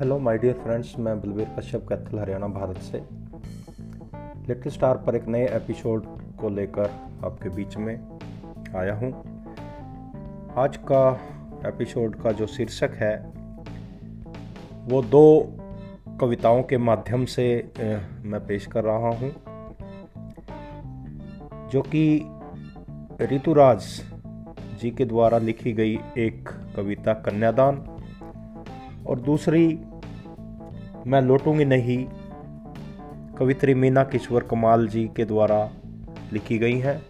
Hello my dear friends मैं बलबीर कश्यप, कैथल, हरियाणा, भारत से। Little star पर एक नए एपिसोड को लेकर आपके बीच में आया हूँ। आज का एपिसोड का जो शीर्षक है, वो दो कविताओं के माध्यम से मैं पेश कर रहा हूँ। जो कि ऋतुराज जी के द्वारा लिखी गई एक कविता, कन्यादान, और दूसरी मैं लौटूँगी नहीं। कवित्री मीना किश्वर कमाल जी के द्वारा लिखी गई हैं,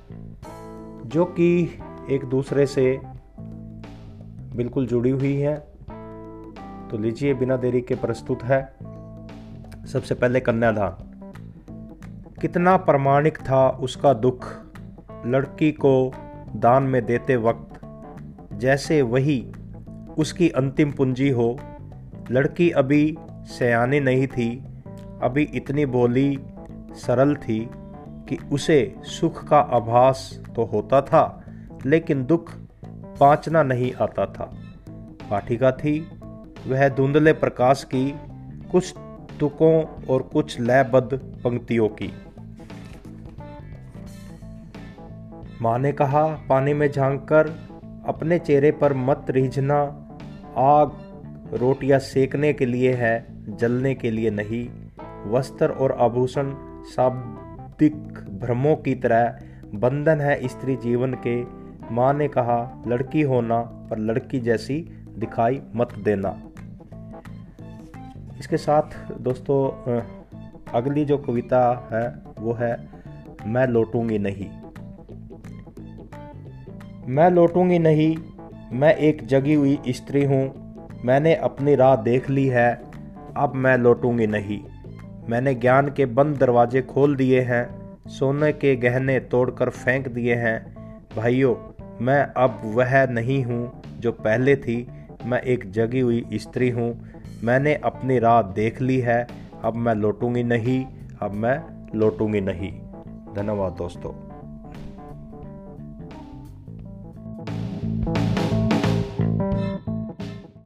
जो कि एक दूसरे से बिल्कुल जुड़ी हुई हैं। तो लीजिए, बिना देरी के प्रस्तुत है। सबसे पहले कन्यादान। कितना प्रमाणिक था उसका दुख लड़की को दान में देते वक्त। जैसे वही उसकी अंतिम पूंजी हो। लड़की अभी सयानी नहीं थी, अभी इतनी बोली सरल थी कि उसे सुख का आभास तो होता था, लेकिन दुख पांचना नहीं आता था। पाठिका थी, वह धुंधले प्रकाश की, कुछ तुकों और कुछ लयबद्ध पंक्तियों की। माँ ने कहा, पानी में झाँक कर अपने चेहरे पर मत रिझना, आग रोटियाँ सेकने के लिए है जलने के लिए नहीं, वस्त्र और आभूषण शाब्दिक भ्रमों की तरह बंधन है स्त्री जीवन के। माँ ने कहा, लड़की होना पर लड़की जैसी दिखाई मत देना। इसके साथ दोस्तों अगली जो कविता है, वो है, मैं लौटूँगी नहीं। मैं लौटूँगी नहीं, मैं एक जगी हुई स्त्री हूँ, मैंने अपनी राह देख ली है अब मैं लौटूँगी नहीं। मैंने ज्ञान के बंद दरवाजे खोल दिए हैं, सोने के गहने तोड़कर फेंक दिए हैं। भाइयों, मैं अब वह नहीं हूँ जो पहले थी। मैं एक जगी हुई स्त्री हूँ। मैंने अपनी राह देख ली है। अब मैं लौटूँगी नहीं। अब मैं लौटूँगी नहीं। धन्यवाद दोस्तों।